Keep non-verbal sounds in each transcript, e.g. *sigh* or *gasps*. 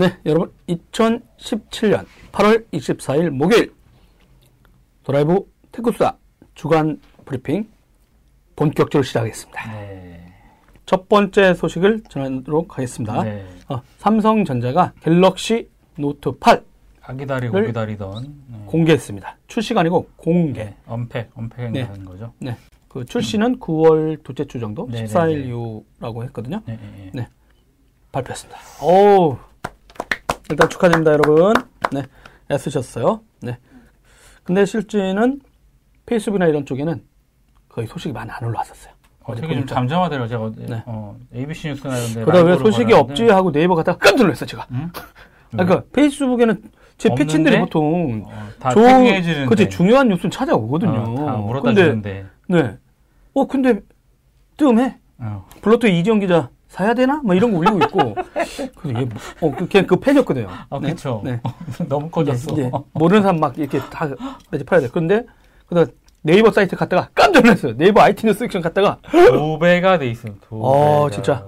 네, 여러분 2017년 8월 24일 목요일 드라이브 테크수다 주간 브리핑 본격적으로 시작하겠습니다. 네. 첫 번째 소식을 전하도록 하겠습니다. 네. 어, 삼성전자가 갤럭시 노트 8 아기다리고 를 기다리던 네. 공개했습니다. 출시가 아니고 공개. 네. 언팩, 언팩 네. 거죠. 네. 그 출시는 9월 둘째 주 정도, 네, 14일 네, 네. 이후라고 했거든요. 네, 네, 네. 네. 발표했습니다. 오, 일단 축하드립니다, 여러분. 네, 애쓰셨어요. 네. 근데 실제는 페이스북이나 이런 쪽에는 거의 소식이 많이 안 올라왔었어요. 어, 어제 되게 좀. 잠잠하더라고요. 제가 어제 네. 어, ABC 뉴스나 이런 데 그러다 왜 라이브로 소식이 없지 하고 네이버 갔다가 깜짝 놀랐어, 제가. 응? 아, 그러니까 페이스북에는 제? 패친들이 보통 어, 다 좋은. 그치, 중요한 뉴스는 찾아오거든요. 어, 다 근데, 주는데. 네. 어, 근데 뜸해. 어. 블러트 이지영 기자 사야 되나? 뭐 이런 거 올리고 있고. *laughs* 그래서 얘, 뭐- 어, 그, 걔그 팬이었거든요. 아, 네. 그쵸. 네. *laughs* 너무 커졌어. 이제 모르는 사람 막 이렇게 다 매집해야 돼. 그런데 그다가 네이버 사이트 갔다가 깜짝 놀랐어요. 네이버 IT 뉴스 섹션 갔다가 *gasps* 두 배가 돼 있어. 두 어, 배가. 진짜.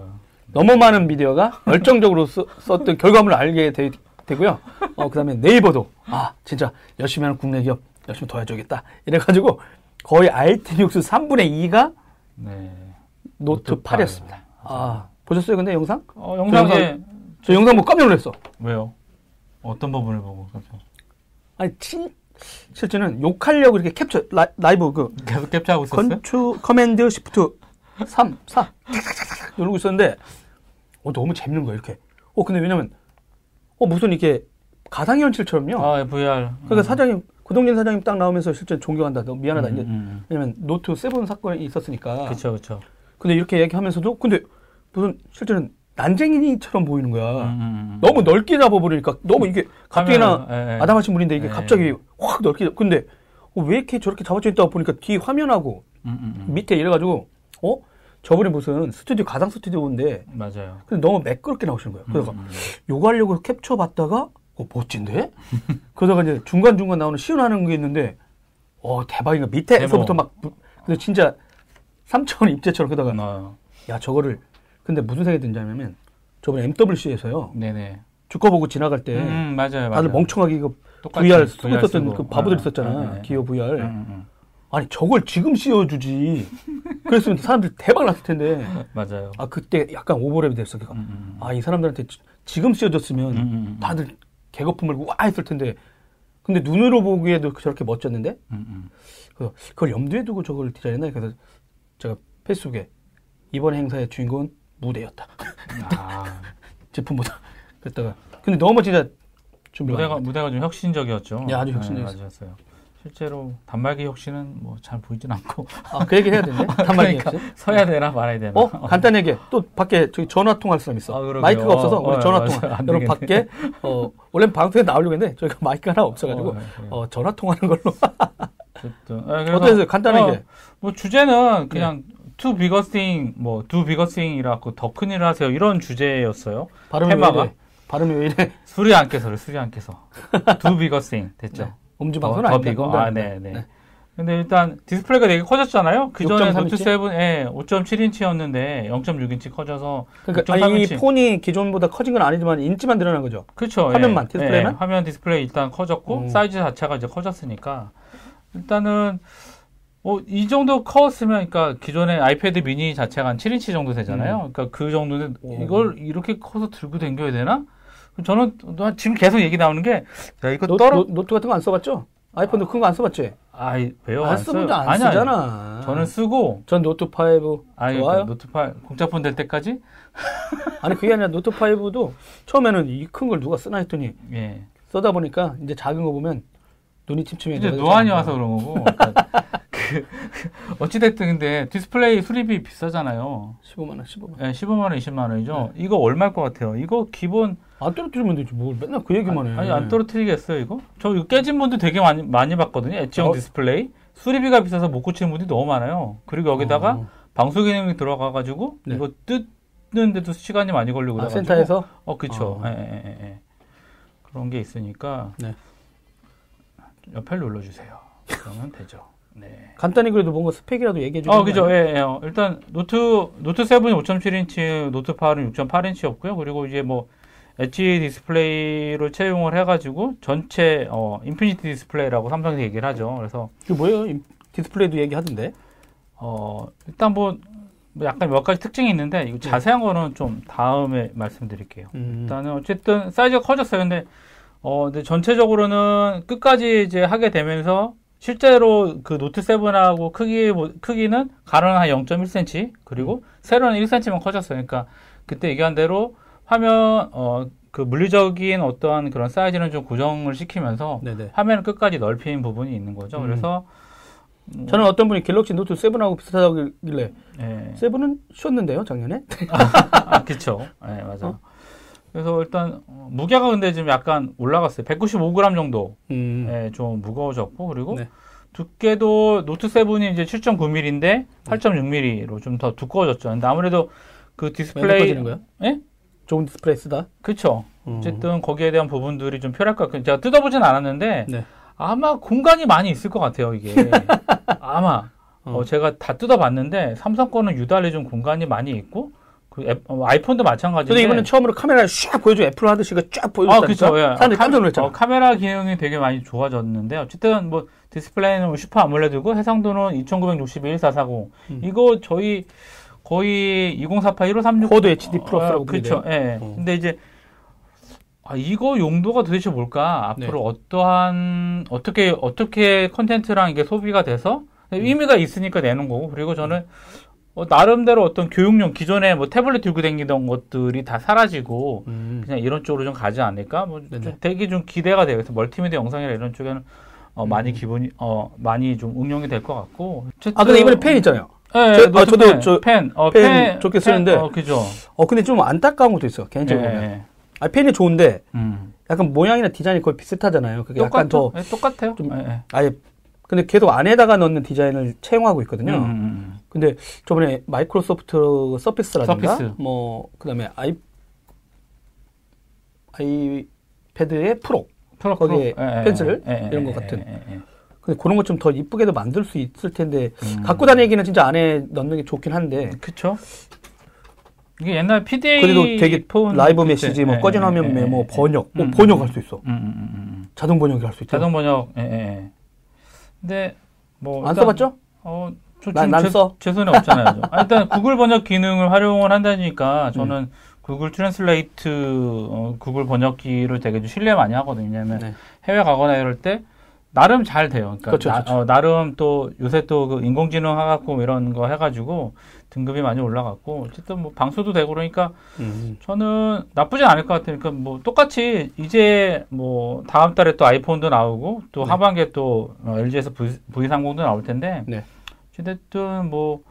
너무 많은 미디어가 열정적으로 써- 썼던 결과물을 알게 되, 고요 어, 그 다음에 네이버도 아 진짜 열심히 하는 국내 기업 열심히 도와줘야겠다. 이래가지고 거의 IT 뉴스 3분의 2가 네. 노트 8이었습니다. 아 보셨어요? 근데 영상? 어, 영상에 저 영상 보고 깜짝 놀랐어. 왜요? 어떤 부분을 보고 깜짝 아니 친 실제는 욕하려고 이렇게 캡처 라, 라이브 그 계속 캡처하고 있었어요? 건추 command shift 3 4 누르고 있었는데 어 너무 재밌는 거야 이렇게 어 근데 왜냐면 어 무슨 이렇게 가상의 현실처럼요 아, VR. 그러니까 사장님 고동진 사장님 딱 나오면서 실제 존경한다 너 미안하다 이제 음, 왜냐면 노트 7 사건이 있었으니까 그쵸, 그쵸. 근데 이렇게 얘기하면서도 근데 무슨 실제는 난쟁이처럼 보이는 거야 음, 음, 음. 너무 넓게 잡아버리니까 너무 이게 가뜩이나 화면을, 예, 예. 아담하신 분인데 이게 예. 갑자기 확 넓게 잡- 근데 어, 왜 이렇게 저렇게 잡아져 있다고 보니까 뒤 화면하고 음. 밑에 이래가지고 어 저번에 무슨 스튜디오 가상 스튜디오인데 맞아요. 근데 너무 매끄럽게 나오시는 거예요. 그래서 음, 음. 요거 하려고 캡처 봤다가 어 멋진데? 그러다가 이제 중간 중간 나오는 시연하는 게 있는데 어 대박인가 밑에서부터 데모. 막 부- 근데 진짜 3차원 입체처럼 그러다가 어, 야 저거를 근데 무슨 생각이 드냐면 저번에 MWC에서요 네네. 주거 보고 지나갈 때 음, 맞아요, 맞아요. 다들 멍청하게 이거 똑같이 VR 쓰고 VR 있었던 쓰고. 그 바보들 어, 있었잖아 어, 어, 기어 VR 음, 음, 아니 저걸 지금 씌워주지 그랬으면 사람들 대박 났을 텐데 음. *laughs* 맞아요. 아 그때 약간 오버랩이 됐어. 그러니까 음, 음, 아이 사람들한테 지- 지금 씌워줬으면 음, 음, 음. 다들 개거품을 와 했을 텐데 근데 눈으로 보기에도 저렇게 멋졌는데 음, 음. 그래서 그걸 염두에 두고 저걸 디자인했나 그래서 제가 페이스북에 이번 행사의 주인공은 무대였다 아, *laughs* 제품보다 그랬다가 근데 너무 진짜 준비가 무대가. 무대가 좀 혁신적이었죠. 네, 아주 혁신적이었어요. 네. 실제로 단말기 혁신은 뭐 잘 보이진 않고. 아 그 얘기 해야 되는데 *laughs* 단말기 그러니까 서야 되나 말아야 되나. 어 간단하게 또 밖에 저기 전화 통화할 사람 있어 아. 마이크가 없어서 우리 어, 전화 맞아요. 통화 안 여러분 밖에 어 원래 방송에 나오려고 했는데 저희가 마이크 하나 없어 가지고 어, 네, 네. 어, 전화 통화하는 걸로 어쨌든. 아, 어떠세요? 간단하게. 어, 뭐 주제는 그냥 two bigger thing, 뭐 do bigger thing이라고 더 큰 일을 하세요. 이런 주제였어요. 발음이 테마가? 왜 이래? 발음이 왜 이래? 술이 안 깨서를 술이 안 깨서 bigger thing 됐죠. *laughs* 네. 음주 더, 방송은 더. Bigger? 아, 네, 네. 근데 일단 디스플레이가 되게 커졌잖아요. 그 전에 6.3 노트 인치? 7, 예, 5.7인치였는데 0.6인치 커져서 그러니까 6.3 아니, 이. 폰이 기존보다 커진 건 아니지만 인치만 늘어난 거죠. 그렇죠. 화면만, 디스플레이만? 예, 화면 디스플레이 일단 커졌고 음. 사이즈 자체가 이제 커졌으니까 일단은 어, 이 정도 커졌으면 그러니까 기존의 아이패드 미니 자체가 한 7인치 정도 되잖아요. 그러니까 그 정도는 오. 이걸 이렇게 커서 들고 다녀야 되나? 저는 또 지금 계속 얘기 나오는 게 야, 이거 노, 떨어 노, 트 같은 거 안 써봤죠? 아이폰도 큰 거 안 써봤지? 아이 왜요? 안 써요? 쓰면 안 아니. 쓰잖아. 저는 쓰고 전 노트 5 아니 좋아요. 그러니까 노트 8 공짜폰 될 때까지 *laughs* 아니 그게 아니라 노트 5도 처음에는 이 큰 걸 누가 쓰나 했더니 예. 써다 보니까 이제 작은 거 보면 눈이 침침해. 이제 노안이 와서 그런 거고. *laughs* 그러니까 그 어찌됐든 근데 디스플레이 수리비 비싸잖아요. 15만 원, 15만 원. 예, 15만 원, 20만 원이죠. 네. 이거 얼마일 것 같아요? 이거 기본 안 떨어뜨리면 되지 뭘 맨날 그 얘기만 해. 아니 안 떨어뜨리겠어요 이거? 저 이거 깨진 분들 되게 많이 많이 봤거든요. 엣지형 어? 디스플레이 수리비가 비싸서 못 고치는 분들이 너무 많아요. 그리고 여기다가 어. 방수 기능이 들어가가지고 네. 이거 뜯는데도 시간이 많이 걸리고 아, 센터에서 어 그쵸. 어. 예, 예, 예, 예. 그런 게 있으니까 네. 옆에 눌러주세요. 그러면 되죠. 네. 간단히 그래도 뭔가 스펙이라도 얘기해 주는 어, 그죠. 예, 예. 어, 일단 노트 노트 7이 5.7인치, 노트 8은 6.8인치였고요. 그리고 이제 뭐 엣지 디스플레이를 채용을 해가지고 전체 어, 인피니티 디스플레이라고 삼성에서 얘기를 하죠. 그래서 이게 뭐예요? 이 디스플레이도 얘기하던데. 어, 일단 뭐, 뭐 약간 몇 가지 특징이 있는데 이거 자세한 거는 좀 다음에 말씀드릴게요. 음. 일단은 어쨌든 사이즈가 커졌어요. 근데 어, 근데 전체적으로는 끝까지 이제 하게 되면서 실제로 그 노트 7하고 크기 크기는 가로는 한 0.1cm 그리고 세로는 1cm만 커졌어요. 그러니까 그때 얘기한 대로 화면 어 그 물리적인 어떠한 그런 사이즈는 좀 고정을 시키면서 네네. 화면을 끝까지 넓힌 부분이 있는 거죠. 음. 그래서 저는 어떤 분이 갤럭시 노트 7하고 비슷하다길래 예. 7은 쉬었는데요, 작년에? *laughs* 아, 그쵸. 네, 맞아. 어? 그래서 일단, 어, 무게가 근데 지금 약간 올라갔어요. 195g 정도, 음. 예, 좀 무거워졌고, 그리고 네. 두께도 노트 7이 이제 7.9mm인데 8.6mm로 좀 더 두꺼워졌죠. 근데 아무래도 그왜 디스플레이. 예? 좋은 디스플레이 쓰다. 그쵸. 음. 어쨌든 거기에 대한 부분들이 좀 필요할 것 같아요. 제가 뜯어보진 않았는데, 네. 아마 공간이 많이 있을 것 같아요, 이게. *laughs* 아마. 어. 어, 제가 다 뜯어봤는데, 삼성 거는 유달리 좀 공간이 많이 있고, 그 앱- 어, 아이폰도 마찬가지인데. 근데 이번엔 처음으로 카메라를 샥 보여주고 애플 하듯이 그쫙 아, 보여줬다니까. 그쵸. 예. 사람들이 카- 깜짝 놀랐잖아. 어, 카메라 기능이 되게 많이 좋아졌는데, 어쨌든 뭐, 디스플레이는 슈퍼 아몰레드고, 해상도는 2961, 440. 음. 이거 저희, 거의 2048, 1536. 쿼드 HD 플러스라고 그렇죠. 예. 어. 근데 이제, 아, 이거 용도가 도대체 뭘까? 앞으로 네. 어떠한, 어떻게, 어떻게 컨텐츠랑 이게 소비가 돼서, 음. 의미가 있으니까 내는 거고, 그리고 저는, 어, 나름대로 어떤 교육용, 기존에 뭐 태블릿 들고 다니던 것들이 다 사라지고, 음. 그냥 이런 쪽으로 좀 가지 않을까? 뭐, 좀. 되게 좀 기대가 돼요. 그래서 멀티미디어 영상이나 이런 쪽에는, 어, 많이 음. 기본이, 어, 많이 좀 응용이 될 것 같고. 아, 근데 이번에 펜 있잖아요. 예, 저- 노트 아, 저도 펜, 저 펜, 어, 펜 펜, 좋게 펜, 쓰는데 어, 그죠. 어, 근데 좀 안타까운 것도 있어, 예, 개인적으로 보면. 예. 아, 펜이 좋은데, 음. 약간 모양이나 디자인이 거의 비슷하잖아요. 그게 약간 더, 예, 똑같아요. 좀- 예, 예. 아예, 근데 계속 안에다가 넣는 디자인을 채용하고 있거든요. 음, 음, 근데 저번에 마이크로소프트 서피스라든가, 서피스. 뭐, 그 다음에 아이, 아이패드의 프로. 프로, 거기에 프로. 예, 예, 펜슬? 예, 예, 이런 것 예, 같은. 예, 예, 예. 근데 그런 것 좀 더 이쁘게도 만들 수 있을 텐데, 음. 갖고 다니기는 진짜 안에 넣는 게 좋긴 한데, 그쵸. 이게 옛날 PDA 그래도 되게 폰 라이브 그때, 메시지, 뭐 예, 꺼진 예, 화면 예, 메모, 예, 번역, 뭐 음, 번역할 수 있어. 음, 음, 음, 음. 자동 번역이 할 수 있죠. 자동 번역, 예, 예, 예. 근데, 뭐. 안 써봤죠? 어, 저, 난- 난 제, 써. 제 손에 없잖아요. 저. 아, 일단 구글 번역 기능을 활용을 한다니까 저는 구글 Translate, 어, 구글 번역기를 되게 좀 신뢰 많이 하거든요. 왜냐면 네. 해외 가거나 이럴 때 나름 잘 돼요. 그러니까 그렇죠, 나, 그렇죠. 름또 요새 또 그 인공지능 해갖고 이런 거 해가지고 등급이 많이 올라갔고 어쨌든 뭐 방수도 되고 그러니까 음. 저는 나쁘진 않을 것 같아요. 그러니까 뭐 똑같이 이제 뭐 다음 달에 또 아이폰도 나오고 또 네. 하반기에 또 어, LG에서 V, V30도 나올 텐데 네. 어쨌든 뭐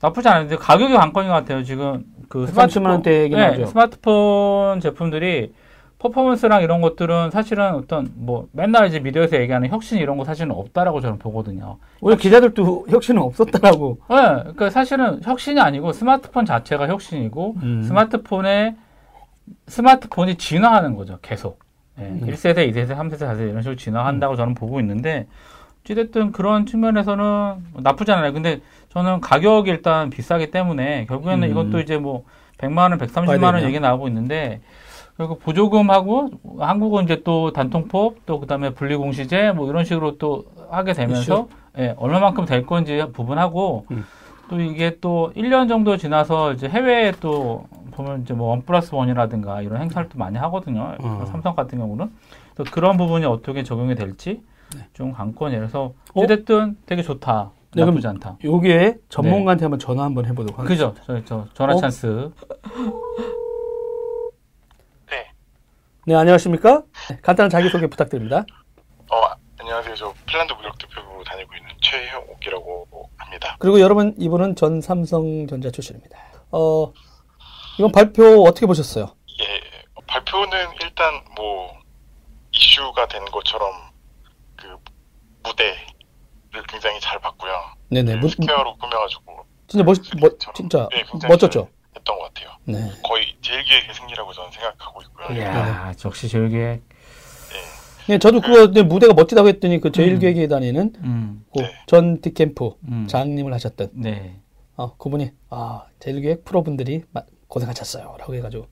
나쁘지 않은데 가격이 관건인 것 같아요. 지금 그 130만 원대 얘기 네. 스마트폰 제품들이 퍼포먼스랑 이런 것들은 사실은 어떤 뭐 맨날 이제 미디어에서 얘기하는 혁신 이런 거 사실은 없다라고 저는 보거든요. 오히려 기자들도 *laughs* 혁신은 없었다라고. 네, 그러니까 사실은 혁신이 아니고 스마트폰 자체가 혁신이고 음. 스마트폰에 스마트폰이 진화하는 거죠. 계속. 예, 음. 1세대, 2세대, 3세대, 4세대 이런 식으로 진화한다고 저는 보고 있는데 어찌됐든 그런 측면에서는 뭐 나쁘지 않아요. 근데 저는 가격이 일단 비싸기 때문에 결국에는 음. 이것도 이제 뭐 100만 원, 130만 원. 얘기 나오고 있는데 결국 보조금하고 한국은 이제 또 단통법 또 그다음에 분리공시제 뭐 이런 식으로 또 하게 되면서 예, 얼마만큼 될 건지 부분하고 음. 또 이게 또 1년 정도 지나서 이제 해외에 또 보면 이제 뭐원 플러스 원이라든가 이런 행사를 또 많이 하거든요. 어. 삼성 같은 경우는. 또 그런 부분이 어떻게 적용이 될지 네. 좀 관건이에요. 그래서 어? 어쨌든 되게 좋다. 네, 나쁘지 않다. 요게 전문가한테 한번 전화 한번 해보도록 하겠습니다. 그죠? 저, 저 전화 어? 찬스. 네. 네, 안녕하십니까? 네, 간단한 자기 소개 부탁드립니다. 어, 안녕하세요. 저 핀란드 무역 대표로 다니고 있는 최형옥이라고 합니다. 그리고 여러분, 이분은 전 삼성전자 출신입니다. 어, 이번 발표 어떻게 보셨어요? 예, 발표는 일단 뭐 이슈가 된 것처럼 그 무대를 굉장히 잘 봤고요. 네네, 그 무- square로 꾸며가지고 진짜 멋, 멋, 진짜 네, 멋졌죠? 했던 것 같아요. 네. 거의 제일기획의 승리라고 저는 생각하고 있고요. 이야, 역시 제일. 예, 네, 저도 그거 네, 무대가 멋지다고 했더니 그 제일기획에 다니는 음, 그 네. 전 디캠프 음. 장님을 하셨던 네. 어, 그분이 아 제일계획 프로분들이 마- 고생하셨어요 라고 해가지고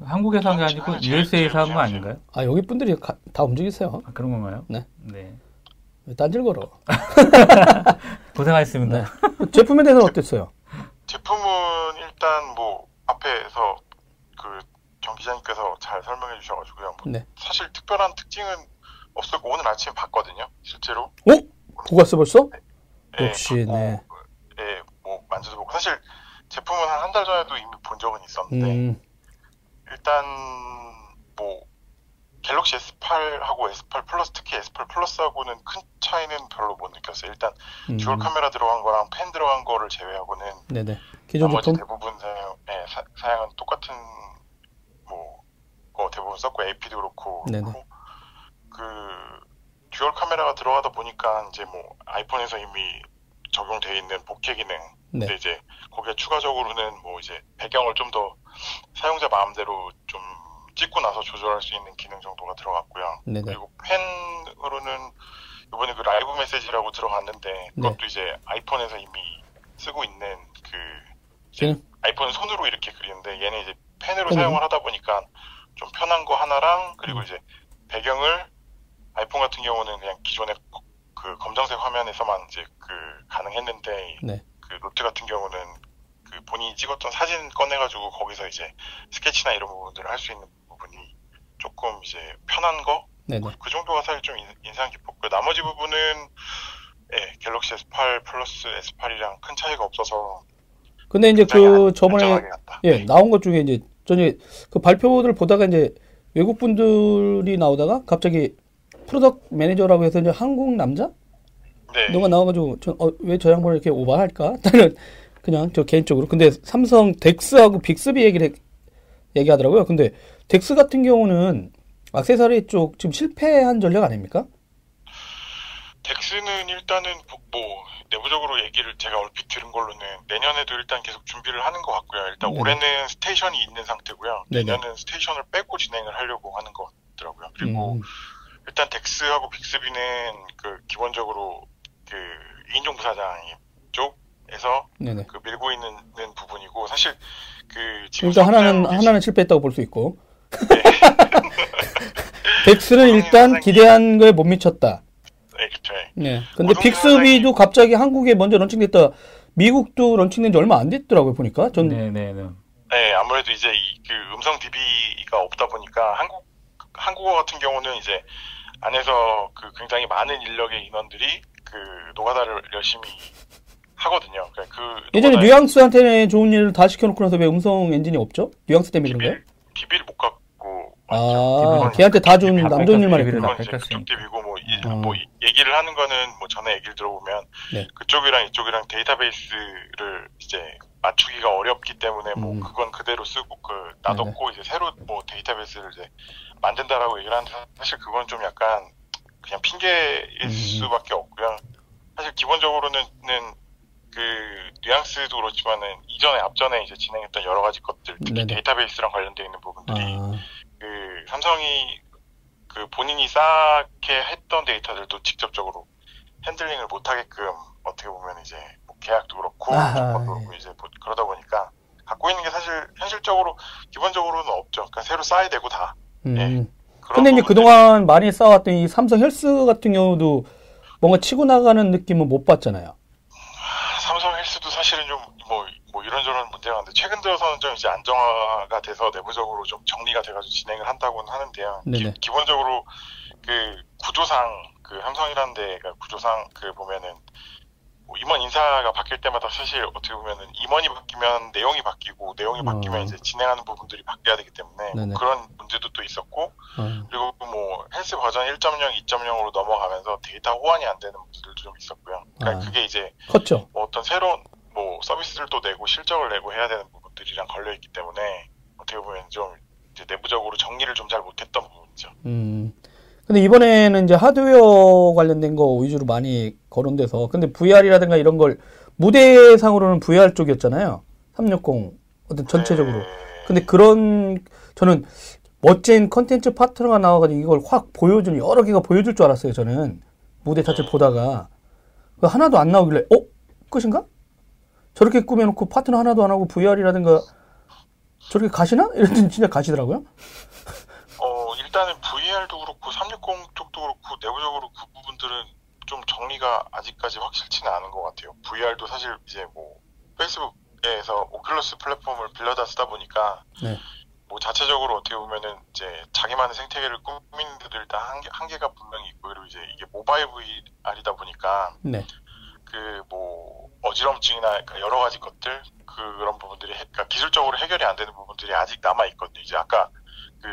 한국에서 한 게 아니고 제일- USA에서 한 제일 거 아닌가요? 아 여기 분들이 가- 다 움직이세요. 아, 그런 건가요? 네. 네. 왜 딴질 걸어. 고생하셨습니다. 네. 제품에 대해서는 어땠어요? 제품은 일단 뭐 앞에서 그 경기자님께서 잘 설명해 주셔가지고요. 뭐 네. 사실 특별한 특징은 없었고 오늘 아침에 봤거든요. 실제로. 오? 보고 왔어 벌써? 예, 역시, 네. 예, 뭐 만져도 보고 사실 제품은 한 한 달 전에도 이미 본 적은 있었는데 음, 일단 뭐 갤럭시 S8하고 S8 플러스 특히 S8 플러스하고는 큰 차이는 별로 못 느꼈어요. 일단 음. dual 카메라 들어간 거랑 펜 들어간 거를 제외하고는 네네. 기존 나머지 제품. 대부분 사양, 예, 사, 사양은 똑같은 뭐거 대부분 썼고 AP도 그렇고 네네. 그 dual 카메라가 들어가다 보니까 이제 뭐 아이폰에서 이미 적용돼 있는 bokeh 기능 네. 근데 이제 거기에 추가적으로는 뭐 이제 배경을 좀 더 사용자 마음대로 좀 찍고 나서 조절할 수 있는 기능 정도가 들어갔고요. 네네. 그리고 펜으로는 이번에 그 라이브 메시지라고 들어갔는데 그것도 네. 이제 아이폰에서 이미 쓰고 있는 그 지금 아이폰 손으로 이렇게 그리는데 얘는 이제 펜으로 펜으로? 사용을 하다 보니까 좀 편한 거 하나랑 그리고 이제 배경을 아이폰 같은 경우는 그냥 기존의 거- 그 검정색 화면에서만 이제 그 가능했는데 네. 그 노트 같은 경우는 그 본인이 찍었던 사진 꺼내가지고 거기서 이제 스케치나 이런 부분들을 할 수 있는 조금 이제 편한 거 네네. 그 정도가 사실 좀 인- 인상 깊었고요. 나머지 부분은 예, 갤럭시 S8 플러스 S8이랑 큰 차이가 없어서 근데 이제 그 안- 저번에. 예 네. 나온 것 중에 이제 전에 그 발표를 보다가 이제 외국 분들이 나오다가 갑자기 product manager라고 해서 이제 한국 남자 네. 누가 나와가지고 왜저 양반을 이렇게 오버할까? *laughs* 나는 그냥 저 개인적으로 근데 삼성 덱스하고 빅스비 얘기를 해- 얘기하더라고요. 근데 덱스 같은 경우는 액세서리 쪽 지금 실패한 전략 아닙니까? 덱스는 일단은 뭐- 뭐 내부적으로 얘기를 제가 얼핏 들은 걸로는 내년에도 일단 계속 준비를 하는 것 같고요. 일단 네네. 올해는 station이 있는 상태고요. 네네. 내년은 station을 빼고 진행을 하려고 하는 것 같더라고요. 그리고 음, 일단 덱스하고 빅스비는 그 기본적으로 그 이인종 부사장이 쪽 에서 네네. 그 밀고 있는 는 부분이고 사실 그 지금 일단 하나는 삼성이 하나는 실패했다고 볼 수 있고 네. *laughs* 덱스는 일단 기대한 거에 못 미쳤다. 네, 그쵸. 네. 근데 빅스비도 갑자기 한국에 먼저 launching됐다. 미국도 launching된 지 얼마 안 됐더라고요 보니까. 전 네 네 네. 네, 아무래도 이제 이 그 음성 DB가 없다 보니까 한국 한국어 같은 경우는 이제 안에서 그 굉장히 많은 인력의 인원들이 그 노가다를 열심히 하거든요. 그러니까 그 예전에 뉘앙스한테 좋은 일을 다 시켜놓고 나서 왜 음성 엔진이 없죠? 뉘앙스 때문에 그런가요? DB를, DB를 못 갖고 아. 걔한테 다준 DB 남 좋은 일만 했구나. DB고 뭐, 이- 어. 뭐 이- 얘기를 하는 거는 뭐 전에 얘기를 들어보면 네. 그쪽이랑 이쪽이랑 데이터베이스를 이제 맞추기가 어렵기 때문에 뭐 음. 그건 그대로 쓰고 그 놔뒀고 이제 새로 뭐 데이터베이스를 이제 만든다라고 얘기를 하는데 사실 그건 좀 약간 그냥 핑계일 음. 수밖에 없고요. 사실 기본적으로는 는 그 뉘앙스도 그렇지만은 이전에 앞전에 이제 진행했던 여러 가지 것들 특히 네네. 데이터베이스랑 관련되어 있는 부분들이 아, 그 삼성이 그 본인이 쌓게 했던 데이터들도 직접적으로 handling을 못하게끔 어떻게 보면 이제 뭐 계약도 그렇고 조건도 그렇고 이제 뭐 그러다 보니까 갖고 있는 게 사실 현실적으로 기본적으로는 없죠. 그러니까 새로 쌓아야 되고 다. 음. 예. 그런 근데 이제 그동안 많이 쌓아왔던 이 삼성 헬스 같은 경우도 뭔가 치고 나가는 느낌은 못 봤잖아요. 헬스도 사실은 좀 뭐 뭐 이런저런 문제가 있는데 최근 들어서는 좀 이제 안정화가 돼서 내부적으로 좀 정리가 돼가지고 진행을 한다고는 하는데요. 네네. 기, 본적으로그 구조상 그 삼성이라는 데가 구조상 그 보면은 뭐 임원 인사가 바뀔 때마다 사실 어떻게 보면은 임원이 바뀌면 내용이 바뀌고 내용이 바뀌면 어. 이제 진행하는 부분들이 바뀌어야 되기 때문에 뭐 네네. 그런 문제도 또 있었고 어, 그리고 뭐 헬스 버전 1.0, 2.0으로 넘어가면서 데이터 호환이 안 되는 문제들도 좀 있었고요. 그러니까 아. 그게 이제 컸죠. 뭐 어떤 새로운 뭐 서비스를 또 내고 실적을 내고 해야 되는 부분들이랑 걸려 있기 때문에 어떻게 보면 좀 내부적으로 정리를 좀 잘 못했던 부분이죠. 음. 근데 이번에는 이제 하드웨어 관련된 거 위주로 많이 거론돼서 근데 VR이라든가 이런 걸 무대상으로는 VR 쪽이었잖아요. 360 어떤 전체적으로. 네. 근데 그런 저는 멋진 컨텐츠 파트너가 나와가지고 이걸 확 보여주는 여러 개가 보여줄 줄 알았어요. 저는 무대 자체 를 보다가 그 하나도 안 나오길래 어 끝인가? 저렇게 꾸며놓고 파트너 하나도 안 하고 VR이라든가 저렇게 가시나? 이랬더니 진짜 가시더라고요. 어, 일단은 VR도 그렇고 360 쪽도 그렇고 내부적으로 그 부분들은 좀 정리가 아직까지 확실치는 않은 것 같아요. VR도 사실 이제 뭐 페이스북에서 오큘러스 플랫폼을 빌려다 쓰다 보니까 네. 뭐 자체적으로 어떻게 보면은 이제 자기만의 생태계를 꾸미는 데도 일단 한계, 한계가 분명히 있고 그리고 이제 이게 모바일 VR이다 보니까 네. 그뭐 어지럼증이나 그러니까 여러 가지 것들 그런 부분들이 해- 그러니까 기술적으로 해결이 안 되는 부분들이 아직 남아 있거든요. 이제 아까 그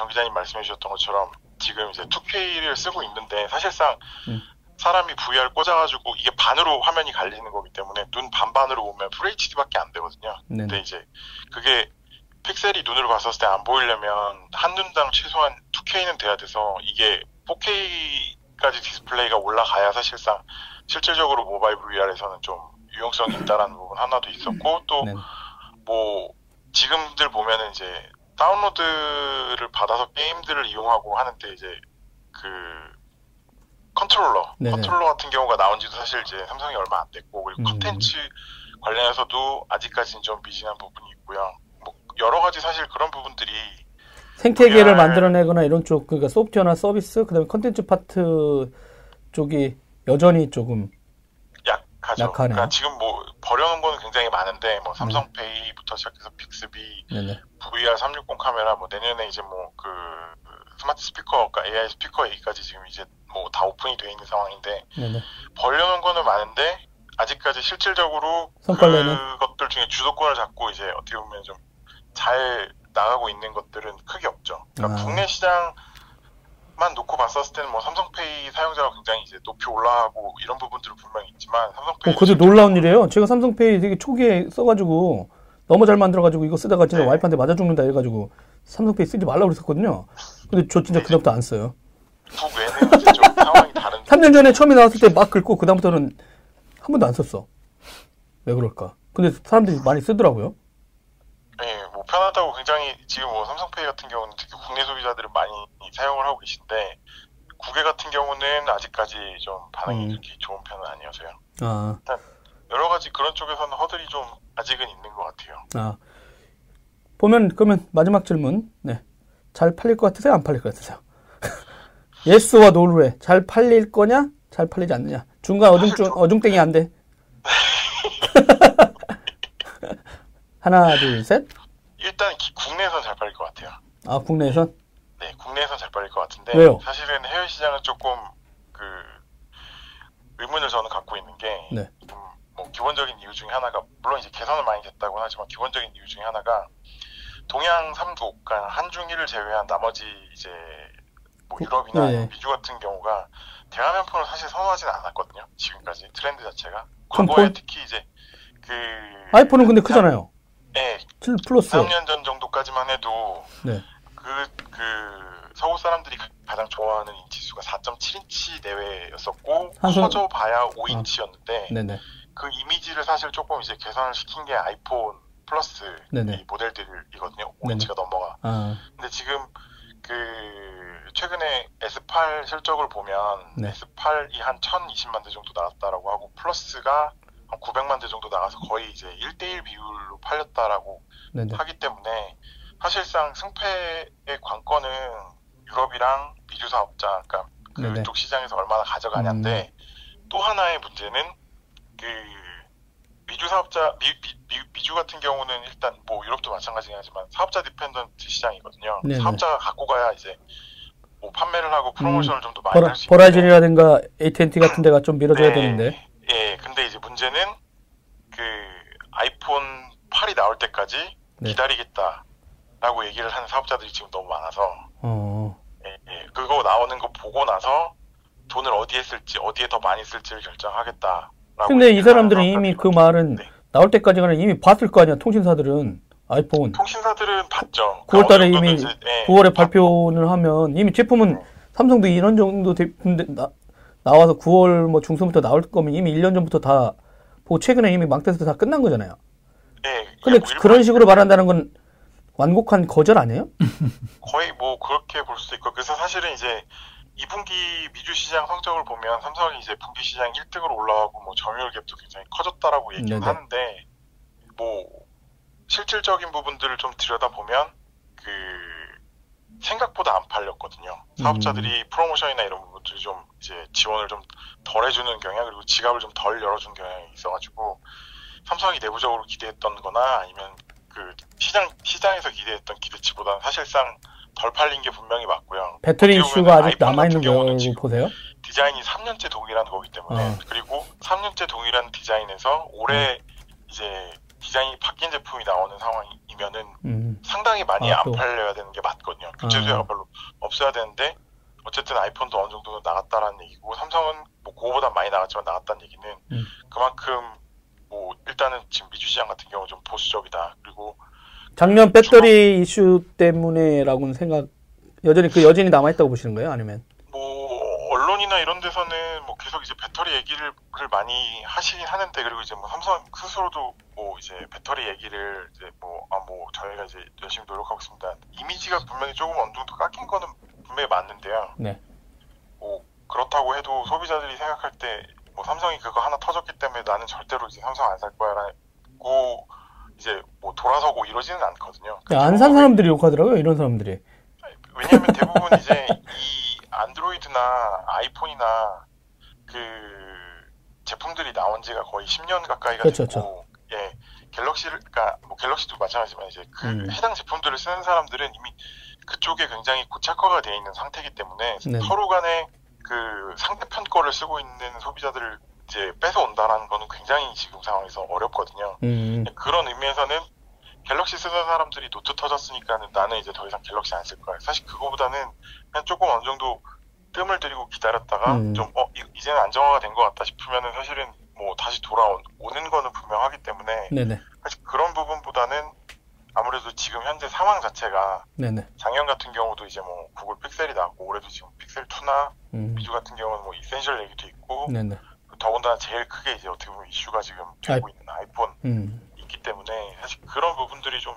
정 기자님 말씀해 주셨던 것처럼 지금 이제 2K를 쓰고 있는데 사실상 음. 사람이 VR 꽂아가지고 이게 반으로 화면이 갈리는 거기 때문에 눈 반반으로 보면 FHD밖에 안 되거든요. 네. 근데 이제 그게 픽셀이 눈으로 봤었을 때 안 보이려면 한 눈당 최소한 2K는 돼야 돼서 이게 4K까지 디스플레이가 올라가야 사실상 실질적으로 모바일 VR에서는 좀 유용성이 있다라는 부분 하나도 있었고 또 네. 뭐 지금들 보면은 이제 다운로드를 받아서 게임들을 이용하고 하는데 이제 그 컨트롤러 네네. 컨트롤러 같은 경우가 나온지도 사실 이제 삼성이 얼마 안 됐고 그리고 음. 컨텐츠 관련해서도 아직까지는 좀 미진한 부분이 있고요. 뭐 여러 가지 사실 그런 부분들이 생태계를 VR. 만들어내거나 이런 쪽, 그러니까 소프트웨어나 서비스, 그 다음에 컨텐츠 파트 쪽이 여전히 조금, 약하죠. 약하네요. 그러니까 지금 뭐 벌려놓은 거는 굉장히 많은데 뭐 삼성페이부터 시작해서 빅스비 네네. VR 360 카메라 뭐 내년에 이제 뭐 그 스마트 스피커, 그러니까 AI 스피커 얘기까지 지금 이제 뭐 다 오픈이 돼 있는 상황인데 네네. 벌려놓은 거는 많은데 아직까지 실질적으로 성과를 내는? 그것들 중에 주도권을 잡고 이제 어떻게 보면 좀 잘 나가고 있는 것들은 크게 없죠. 그러니까 아. 국내 시장 만 놓고 봤었을 때는 뭐 삼성페이 사용자가 굉장히 이제 높이 올라가고 이런 부분들은 분명히 있지만 삼성페이 어, 그것도 놀라운 일이에요. 제가 삼성페이 되게 초기에 써가지고, 너무 잘 만들어가지고, 이거 쓰다가 진짜 네. 와이프한테 맞아 죽는다 해가지고, 삼성페이 쓰지 말라고 그랬었거든요. 근데 저 진짜 그다음부터 안 써요. 북외는 이제 좀 *laughs* 상황이 다른 3년 전에 처음에 나왔을 때 막 긁고, 그다음부터는 한 번도 안 썼어. 왜 그럴까? 근데 사람들이 많이 쓰더라고요. 예, 뭐 편하다고 굉장히 지금 뭐 삼성페이 같은 경우는 특히 국내 소비자들은 많이 사용을 하고 계신데 국외 같은 경우는 아직까지 좀 반응이 음. 그렇게 좋은 편은 아니어서요. 아, 여러 가지 그런 쪽에서는 허들이 좀 아직은 있는 것 같아요. 아. 보면, 그러면 마지막 질문. 네. 잘 팔릴 것 같으세요? 안 팔릴 것 같으세요? *laughs* 예스와 노르에 잘 팔릴 거냐? 잘 팔리지 않느냐? 중간 어중중, 어중땡이 안 돼. *laughs* *laughs* 하나, 둘, 셋. 일단 기- 국내에선 잘 팔릴 것 같아요. 아, 국내에선? 네, 국내에선 잘 팔릴 것 같은데 왜요? 사실은 해외 시장은 조금 그 의문을 저는 갖고 있는 게 네. 좀뭐 기본적인 이유 중에 하나가 물론 이제 개선을 많이 됐다고 하지만 기본적인 이유 중에 하나가 동양 3국, 그러니까 한중일을 제외한 나머지 이제 뭐 유럽이나 네. 미주 같은 경우가 대화면폰을 사실 선호하지는 않았거든요. 지금까지 트렌드 자체가 과거에 폰- 특히 이제 그 아이폰은 근데 크잖아요. 네, 7 플러스. 3년 전 정도까지만 해도 네. 그, 그, 서구 사람들이 가- 가장 좋아하는 인치수가 4.7인치 내외였었고, 한 손- 커져봐야 5인치였는데, 네네. 그 이미지를 사실 조금 이제 개선을 시킨 게 아이폰 플러스 네네. 이 모델들이거든요. 5인치가 넘어가. 아, 근데 지금 그, 최근에 S8 실적을 보면, 네. S8이 한 1020만 대 정도 나왔다라고 하고, 플러스가 한 900만 대 정도 나가서 거의 이제 1대1 비율로 팔렸다라고 네네. 하기 때문에 사실상 승패의 관건은 유럽이랑 미주 사업자, 그러니까. 음. 그쪽 시장에서 얼마나 가져가냐인데 또 하나의 문제는 그 미주 사업자 미, 주 같은 경우는 일단 뭐 유럽도 마찬가지긴 하지만 사업자 dependent 시장이거든요. 네네. 사업자가 갖고 가야 이제 뭐 판매를 하고 프로모션을 좀더 많이 버라, 할수 있는데 버라이즌이라든가 AT&T 같은 데가 좀 밀어줘야 네. 되는데. 예, 근데 이제 문제는 그 아이폰 8이 나올 때까지 네. 기다리겠다라고 얘기를 하는 사업자들이 지금 너무 많아서 어, 예, 예. 그거 나오는 거 보고 나서 돈을 어디에 쓸지 어디에 더 많이 쓸지를 결정하겠다라고. 근데 이 사람들은 이미 그 말은 네. 나올 때까지는 이미 봤을 거 아니야, 통신사들은. 아이폰. 통신사들은 봤죠. 9월 달에 어느 정도는 이미 이제, 예, 9월에 봤- 발표를 하면 이미 제품은 삼성도 이런 정도 돼- 근데 나, 나와서 9월 뭐 중순부터 나올 거면 이미 1년 전부터 다 보고 최근에 이미 망테스트 다 끝난 거잖아요. 예, 근데 뭐 그런 식으로 말한다는 건 완곡한 거절 아니에요? *laughs* 거의 뭐 그렇게 볼 수도 있고 그래서 사실은 이제 2분기 미주 시장 성적을 보면 삼성이 이제 분기 시장 1등으로 올라가고 뭐 점유율 갭도 굉장히 커졌다라고 얘기는 네네. 하는데 뭐 실질적인 부분들을 좀 들여다보면 그 생각보다 안 팔렸거든요. 사업자들이 프로모션이나 이런 부분들이 좀 이제 지원을 좀 덜 해주는 경향 그리고 지갑을 좀 덜 열어준 경향이 있어가지고 삼성이 내부적으로 기대했던 거나 아니면 그 시장 시장에서 기대했던 기대치보다는 사실상 덜 팔린 게 분명히 맞고요. 배터리 이슈가 아직 남아 있는 같은 경우는 보세요? 디자인이 3년째 동일한 거기 때문에 어. 그리고 3년째 동일한 디자인에서 올해 이제 디자인이 바뀐 제품이 나오는 상황이면은 음. 상당히 많이 아, 안 또. 팔려야 되는 게 맞거든요. 교체 아. 수요가 별로 없어야 되는데 어쨌든 아이폰도 어느 정도 나갔다라는 얘기고 삼성은 뭐 그거보다 많이 나갔지만 나갔다는 얘기는 음. 그만큼 뭐 일단은 지금 미주 시장 같은 경우 좀 보수적이다. 그리고 작년 배터리 이슈 때문에라고는 생각 여전히 그 여진이 남아 있다고 보시는 거예요? 아니면 뭐 언론이나 이런 데서는 뭐 계속 이제 배터리 얘기를 를 많이 하시긴 하는데 그리고 이제 뭐 삼성 스스로도 뭐 이제 배터리 얘기를 이제 뭐아 뭐 저희가 이제 열심히 노력하고 있습니다. 이미지가 분명히 조금 어느 정도 깎인 거는 분명히 맞는데요. 네. 뭐 그렇다고 해도 소비자들이 생각할 때 뭐 삼성이 그거 하나 터졌기 때문에 나는 절대로 이제 삼성 안 살 거야라고 이제 뭐 돌아서고 이러지는 않거든요. 안 산 사람들이 욕하더라고요. 이런 사람들이. 왜냐하면 대부분 이제 *laughs* 이 안드로이드나 아이폰이나 그 제품들이 나온 지가 거의 10년 가까이가 그렇죠, 됐고, 예, 갤럭시를, 그러니까 뭐 갤럭시도 마찬가지지만 이제 그 음. 해당 제품들을 쓰는 사람들은 이미 그쪽에 굉장히 고착화가 되어 있는 상태이기 때문에 네. 서로 간에 그 상대편 거를 쓰고 있는 소비자들을 이제 뺏어온다라는 거는 굉장히 지금 상황에서 어렵거든요. 음. 그런 의미에서는 갤럭시 쓰는 사람들이 노트 터졌으니까는 나는 이제 더 이상 갤럭시 안 쓸 거야. 사실 그거보다는 그냥 조금 어느 정도 뜸을 들이고 기다렸다가 음. 좀 어, 이- 이제는 안정화가 된 것 같다 싶으면은 사실은 뭐 다시 돌아오는 거는 분명하기 때문에 네네. 사실 그런 부분보다는 아무래도 지금 현재 상황 자체가 네네. 작년 같은 경우도 이제 뭐 구글 픽셀이 나왔고 올해도 지금 픽셀 2나 음. 미주 같은 경우는 뭐 이센셜 얘기도 있고 네네. 더군다나 제일 크게 이제 어떻게 보면 이슈가 지금 되고 있는 아이폰 음. 있기 때문에 사실 그런 부분들이 좀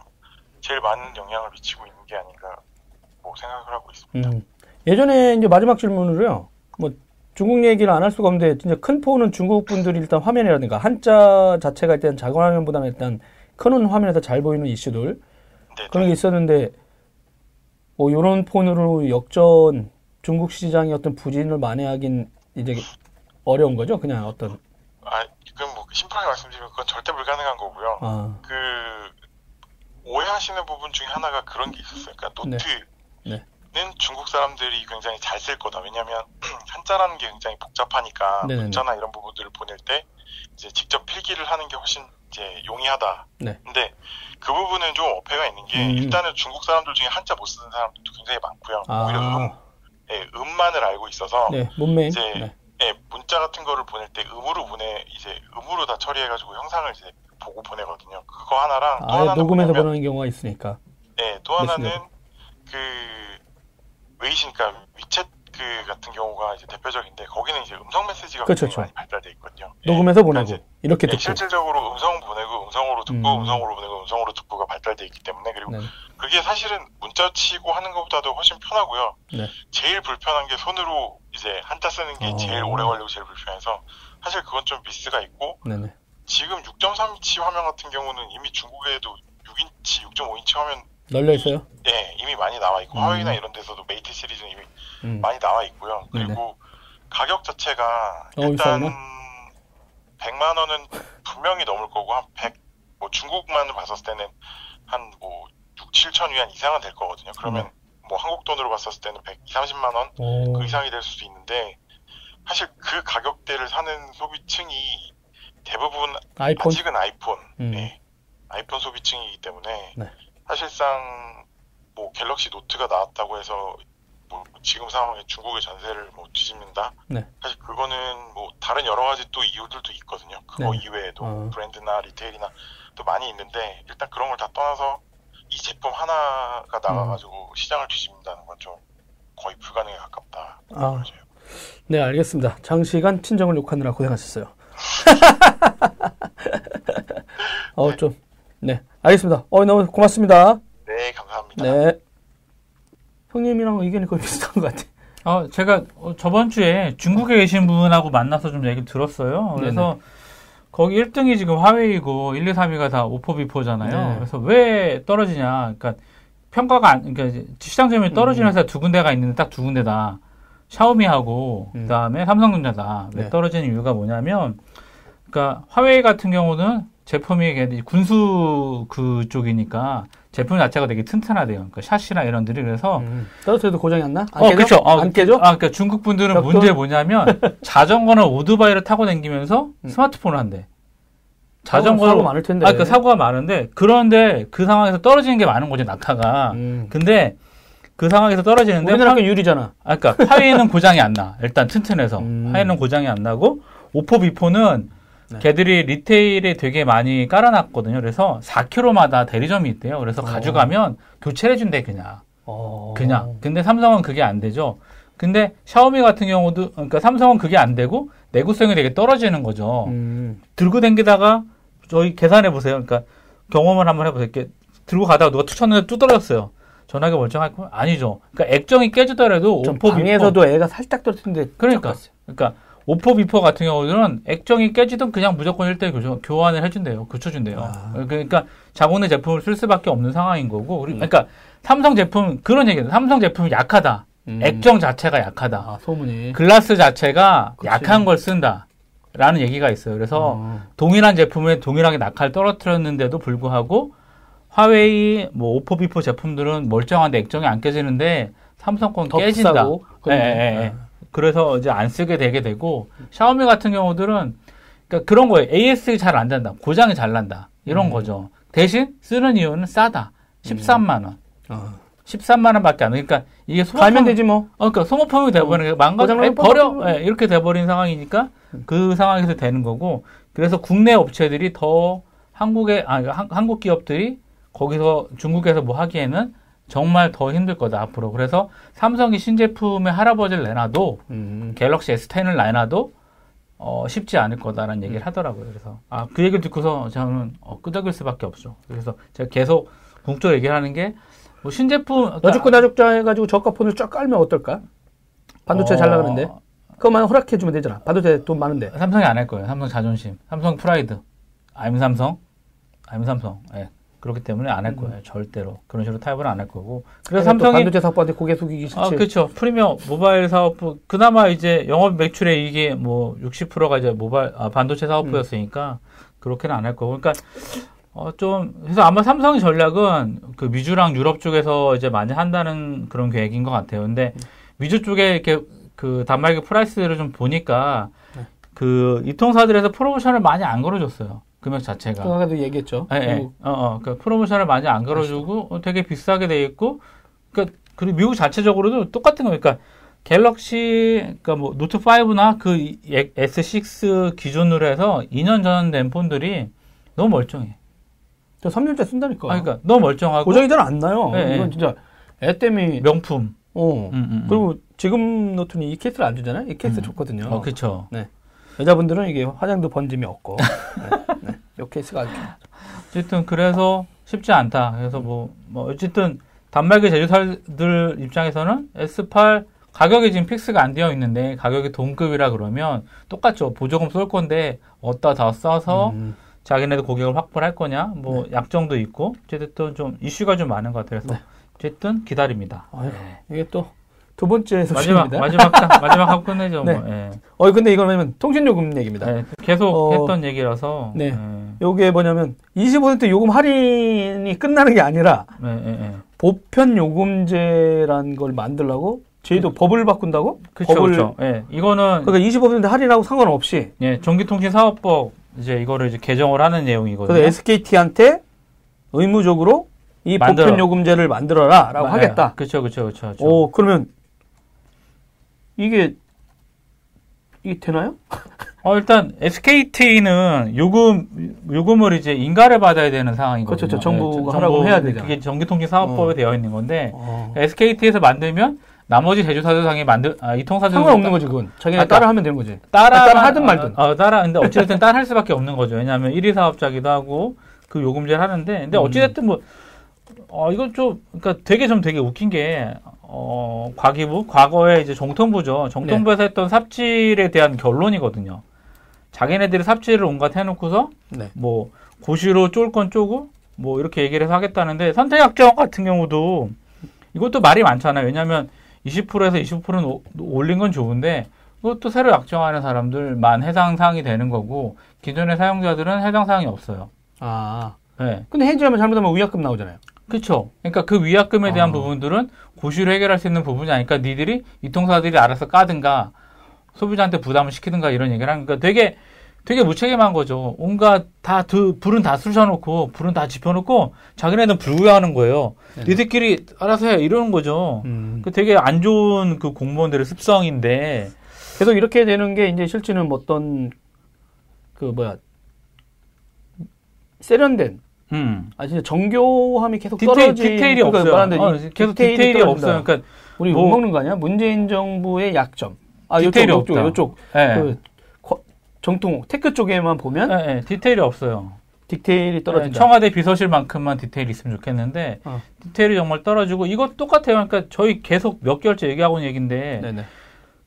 제일 많은 영향을 미치고 있는 게 아닌가 뭐 생각을 하고 있습니다. 음. 예전에 이제 마지막 질문으로요. 뭐 중국 얘기를 안 할 수가 없는데 진짜 큰 폰은 중국 분들이 일단 화면이라든가 한자 자체가 일단 작은 화면보다는 일단 큰 화면에서 잘 보이는 이슈들 네, 그런 게 있었는데 뭐 이런 폰으로 역전 중국 시장의 어떤 부진을 만회하긴 이제 어려운 거죠. 그냥 어떤 아, 심플하게 말씀드리면 그건 절대 불가능한 거고요. 아, 그 오해하시는 부분 중에 하나가 그런 게 있었어요. 그러니까 노트는 네. 중국 사람들이 굉장히 잘 쓸 거다. 왜냐하면 *clears throat* 한자라는 게 굉장히 복잡하니까 네네네. 문자나 이런 부분들을 보낼 때 이제 직접 필기를 하는 게 훨씬 이제 용이하다. 네. 근데 그 부분은 좀 어폐가 있는 게 음. 일단은 중국 사람들 중에 한자 못 쓰는 사람들도 굉장히 많고요. 오히려 음, 아, 예, 음만을 알고 있어서 네. 이제 네. 예, 문자 같은 거를 보낼 때 음으로 보내 이제 음으로 다 처리해가지고 형상을 이제 보고 보내거든요. 그거 하나랑 또 하나는 녹음해서 보내는 경우가 있으니까. 예, 또 하나는 메신저로. 그 웨이신, 그러니까 위챗 그 같은 경우가 이제 대표적인데 거기는 이제 음성 메시지가 그렇죠, 그렇죠. 많이 발달돼 있거든요. 예, 녹음해서 그러니까 보내고 이제, 이렇게 예, 듣고. 실질적으로 음성 보내고 음성으로 듣고 음. 음. 성으로 보내고 음성으로 듣고가 발달돼 있기 때문에 그리고 네. 그게 사실은 문자 치고 하는 것보다도 훨씬 편하고요. 네. 제일 불편한 게 손으로 이제 한자 쓰는 게 어. 제일 오래 걸리고 제일 불편해서 사실 그건 좀 미스가 있고 네네. 지금 6.3인치 화면 같은 경우는 이미 중국에도 6인치, 6.5인치 화면 널려 있어요. 예, 이미 많이 나와 있고 음. 화웨이나 이런 데서도 메이트 시리즈는 이미 음. 많이 나와 있고요. 네네. 그리고 가격 자체가 어, 일단 비싸구나. 100만 원은 분명히 넘을 거고 한 100, 뭐 중국만을 봤었을 때는 한 뭐 6, 7천 위안 이상은 될 거거든요. 그러면 뭐 한국 돈으로 봤었을 때는 100, 30만 원 오. 그 이상이 될 수도 있는데 사실 그 가격대를 사는 소비층이 대부분 아이폰. 아직은 아이폰, 음. 예, 아이폰 소비층이기 때문에 네. 사실상 뭐 갤럭시 노트가 나왔다고 해서 뭐 지금 상황에 중국의 전세를 뭐 뒤집는다. 네. 사실 그거는 뭐 다른 여러 가지 또 이유들도 있거든요. 그거 네. 이외에도 어. 브랜드나 리테일이나 또 많이 있는데 일단 그런 걸 다 떠나서 이 제품 하나가 나가가지고 음. 시장을 뒤집는다는 건 좀 거의 불가능에 가깝다. 아. 네, 알겠습니다. 장시간 친정을 욕하느라 고생하셨어요. *laughs* 어, 좀. 네, 알겠습니다. 어, 너무 고맙습니다. 네, 감사합니다. 네. 형님이랑 의견이 거의 비슷한 것 같아. 어, 제가 어, 저번 주에 중국에 계신 분하고 만나서 좀 얘기를 들었어요. 그래서 거기 1등이 지금 화웨이고 1, 2, 3위가 다 오포 비포잖아요. 네. 그래서 왜 떨어지냐? 그러니까 평가가 안, 그러니까 시장 점유율이 떨어지는 음. 회사 두 군데가 있는데 딱 두 군데다. 샤오미하고 음. 그다음에 삼성전자다. 왜 네. 떨어지는 이유가 뭐냐면 그러니까 화웨이 같은 경우는 제품이 군수 그 쪽이니까 제품 자체가 되게 튼튼하대요. 그러니까 샷이나 이런 들이 그래서 음. 떨어뜨려도 고장이 안 나? 안 어, 깨져? 그쵸. 어, 안 깨져? 아, 그러니까 중국 분들은 벽돌? 문제 뭐냐면 *laughs* 자전거나 오토바이를 타고 다니면서 음. 스마트폰을 한대. 자전거 사고 많을 텐데. 아, 그러니까 사고가 많은데 그런데 그 상황에서 떨어지는 게 많은 거지 낙하가. 음. 근데 그 상황에서 떨어지는데 우리나라 화, 그 유리잖아. 아, 그러니까 *laughs* 화웨이는 고장이 안 나. 일단 튼튼해서 음. 화웨이는 고장이 안 나고 오포 비포는 네. 걔들이 리테일에 되게 많이 깔아놨거든요. 그래서 4km마다 대리점이 있대요. 그래서 어. 가져가면 교체를 해준대 그냥. 어. 그냥. 근데 삼성은 그게 안 되죠. 근데 샤오미 같은 경우도 그러니까 삼성은 그게 안 되고 내구성이 되게 떨어지는 거죠. 음. 들고 댕기다가 저희 계산해 보세요. 그러니까 경험을 한번 해보세요. 이렇게 들고 가다가 누가 툭 쳤는데 뚝 떨어졌어요. 전화기 멀쩡할 거 아니죠. 그러니까 액정이 깨지더라도 좀 오포 방에서도 얘가 살짝 떨어뜨는데 그러니까 그러니까 오포 비보 같은 경우는 액정이 깨지든 그냥 무조건 1대 교환을 해준대요. 고쳐준대요. 아. 그러니까 자국내 제품을 쓸 수밖에 없는 상황인 거고. 음. 그러니까 삼성 제품 그런 얘기예요. 삼성 제품이 약하다. 음. 액정 자체가 약하다. 아, 소문이. 글라스 자체가 그치. 약한 걸 쓴다. 라는 얘기가 있어요. 그래서 어. 동일한 제품에 동일하게 낙하를 떨어뜨렸는데도 불구하고 화웨이, 뭐 오포, 비보 제품들은 멀쩡한데 액정이 안 깨지는데 삼성 건 더 깨진다. 비싸고. 예, 예, 예. 그래서 이제 안 쓰게 되게 되고 샤오미 같은 경우들은 그러니까 그런 거예요. AS 잘 안 된다. 고장이 잘 난다. 이런 음. 거죠. 대신 쓰는 이유는 싸다. 13만 원. 어. 13만 원밖에 안 돼. 그러니까 이게 소모품 갈면 되지 뭐. 어, 그러니까 소모품이 돼버리는 게 망가 고장 아니, 나면 버려. 예, 이렇게 돼버린 상황이니까 그 상황에서 되는 거고 그래서 국내 업체들이 더 한국의 아 한, 한국 기업들이 거기서 중국에서 뭐 하기에는 정말 더 힘들 거다 앞으로 그래서 삼성이 신제품의 할아버지를 내놔도 음. 갤럭시 S10을 내놔도 어, 쉽지 않을 거다라는 얘기를 하더라고요. 그래서 아 그 얘기를 듣고서 저는 어, 끄덕일 수밖에 없죠. 그래서 제가 계속 궁적으로 얘기를 하는 게 뭐 신제품 그러니까 여죽고 나죽자 해가지고 저가 폰을 쫙 깔면 어떨까? 반도체 어, 잘 나가는데. 그것만 허락해주면 되잖아. 반도체 돈 많은데. 삼성이 안 할 거예요. 삼성 자존심, 삼성 프라이드, I'm 삼성, I'm 삼성. 예. 그렇기 때문에 안 할 거예요. 절대로 그런 식으로 타협을 안 할 거고. 그래서 또 삼성이 반도체 사업부한테 고개 숙이기 싫지. 아 그렇죠. 프리미엄 모바일 사업부 그나마 이제 영업 매출의 이게 뭐 60%가 이제 모바일 아, 반도체 사업부였으니까 그렇게는 안 할 거고. 그러니까 어 좀 그래서 아마 삼성의 전략은 그 미주랑 유럽 쪽에서 이제 많이 한다는 그런 계획인 것 같아요. 근데 미주 쪽에 이렇게 그 단말기 price를 좀 보니까 네. 그 이통사들에서 프로모션을 많이 안 걸어줬어요. 금액 자체가. 아까도 얘기했죠. 예, 예. 어, 어, 그 프로모션을 많이 안 걸어주고 어, 되게 비싸게 돼 있고, 그러니까 그리고 미국 자체적으로도 똑같은 거니까 그러니까 갤럭시, 그러니까 뭐 노트 5나 그 이- S6 기준으로 해서 2년 전 된 폰들이 너무 멀쩡해. 저 3년째 쓴다니까. 아, 그러니까 너무 멀쩡하고 고장이 잘 안 나요. 네, 이건 네. 진짜 애 때문에. 명품. 어. 음, 음, 음. 그리고 지금 노트는 이 케이스를 안 주잖아요. 이 케이스 음. 좋거든요. 어, 그쵸. 여자분들은 이게 화장도 번짐이 없고. *laughs* 네, 네. 이 케이스가 아주. 어쨌든 그래서 쉽지 않다. 그래서 뭐, 뭐 어쨌든 단말기 제조사들 입장에서는 S8 가격이 지금 fix가 안 되어 있는데 가격이 동급이라 그러면 똑같죠. 보조금 쏠 건데 어디다 다 써서 음. 자기네들 고객을 확보를 할 거냐 뭐 약정도 있고 어쨌든 좀 이슈가 좀 많은 것 같아요. 그래서 어쨌든 기다립니다. 아유, 네. 이게 또 두 번째 마지막 소식입니다. 마지막 딱- *laughs* 마지막 하고 끝내죠. 네. 뭐. 예. 어, 근데 이건 왜냐면 통신 요금 얘기입니다. 네, 계속 어, 했던 얘기라서 네. 예. 요게 뭐냐면 25% 요금 할인이 끝나는 게 아니라 예, 예, 예. 보편 요금제란 걸 만들라고 저희도 법을 바꾼다고? 그렇죠, 법을 그렇죠. 예, 이거는 그러니까 25% 할인하고 상관없이 예, 전기통신사업법 이제 이거를 이제 개정을 하는 내용이거든요. 그래서 SKT한테 의무적으로 이 만들어. 보편 요금제를 만들어라라고 예, 하겠다. 그렇죠, 그렇죠, 그렇죠. 오, 그러면 이게 이게 되나요? 어, 일단 SKT는 요금 요금을 이제 인가를 받아야 되는 상황이거든요. 그렇죠, 정부가 예, 하라고 해야 되잖아. 그게 전기통신사업법에 어. 되어 있는 건데 어. SKT에서 만들면 나머지 제조사들상에 만들 아, 이통사들 상관없는 거지 그건. 자기네 아까- 따라 하면 되는 거지. 따라 따라 하든 말든. 어, 어, 따라 근데 어찌됐든 따라 할 수밖에 없는 거죠. 왜냐하면 1위 사업자기도 하고 그 요금제를 하는데 근데 음. 어찌됐든 뭐 어, 이건 좀 그러니까 되게 좀 되게 웃긴 게 어, 과기부 과거에 이제 정통부죠. 정통부에서 네. 했던 삽질에 대한 결론이거든요. 자기네들이 삽질을 온갖 해놓고서 네. 뭐 고시로 쫄 건 쪼고 뭐 이렇게 얘기를 해서 하겠다는데 선택약정 같은 경우도 이것도 말이 많잖아요. 왜냐하면 20%에서 25%는 오- 올린 건 좋은데 그것도 새로 약정하는 사람들만 해당 사항이 되는 거고 기존의 사용자들은 해당 사항이 없어요. 아. 네. 근데 해지하면 잘못하면 위약금 나오잖아요. 그렇죠. 그러니까 그 위약금에 대한 아. 부분들은 고시로 해결할 수 있는 부분이 아니까 니들이 이통사들이 알아서 까든가 소비자한테 부담을 시키든가 이런 얘기를 하니까 되게 되게 무책임한 거죠. 온갖 다 두, 불은 다 쑤셔놓고 불은 다 지펴놓고 자기네는 불구하는 거예요. 네. 니들끼리 알아서 해 이러는 거죠. 음. 그 되게 안 좋은 그 공무원들의 습성인데 계속 이렇게 되는 게 이제 실제는 뭐 어떤 그 뭐야 세련된 음. 아 진짜 정교함이 계속 디테일, 떨어지 디테일이 그러니까 없어요. 어, 이 계속 디테일이 디테일이. 없어요. 그러니까 우리 뭐- 욕 먹는 거 아니야? 문재인 정부의 약점. 아 디테일이 요쪽 요쪽 없다. 요쪽 예. 그 거- 정통 tech 쪽에만 보면 예, 예, 디테일이 없어요. 디테일이 떨어진다. 네, 청와대 비서실만큼만 디테일이 있으면 좋겠는데 어. 디테일이 정말 떨어지고 이거 똑같아요. 그러니까 저희 계속 몇 개월째 얘기하고 있는 얘기인데 네네.